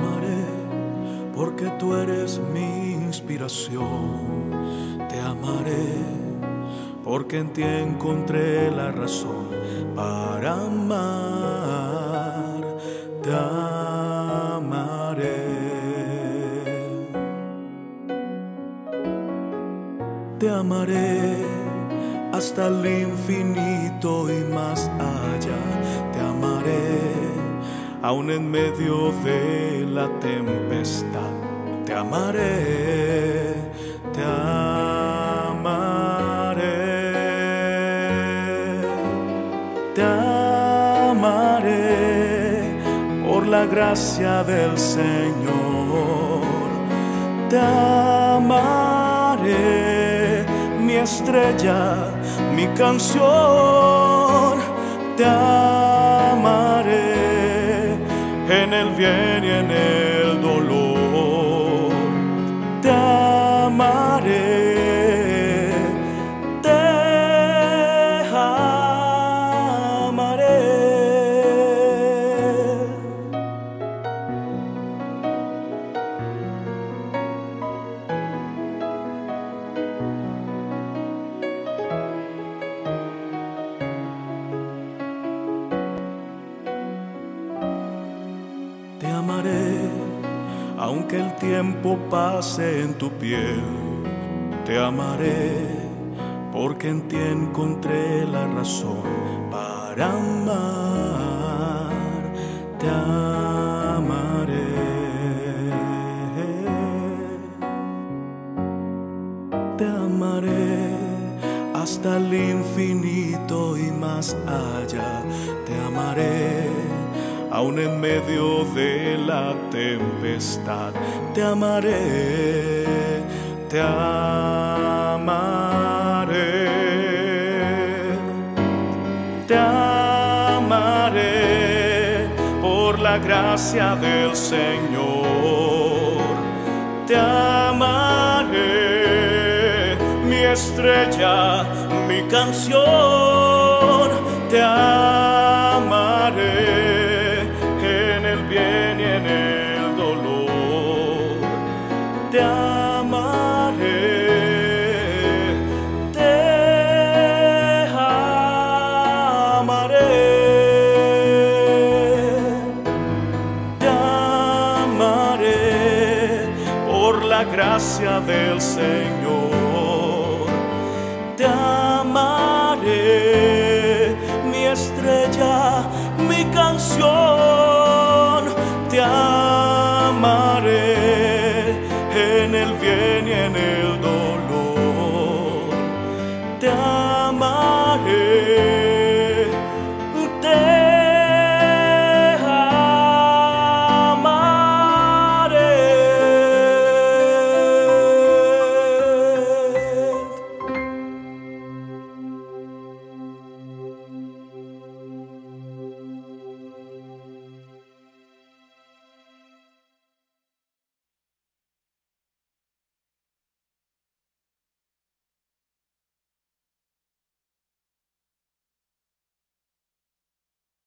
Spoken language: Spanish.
Te amaré porque tú eres mi inspiración. Te amaré porque en ti encontré la razón para amar. Te amaré. Te amaré hasta el infinito y más allá. Te amaré aún en medio de la tempestad. Te amaré, te amaré, te amaré por la gracia del Señor. Te amaré, mi estrella, mi canción. Te aunque el tiempo pase en tu piel. Te amaré, porque en ti encontré la razón para amar. Te amaré. Te amaré hasta el infinito y más allá. Te amaré aún en medio de la tempestad. Te amaré, te amaré. Te amaré por la gracia del Señor. Te amaré, mi estrella, mi canción. Te amaré amaré, por la gracia del Señor. Te amaré,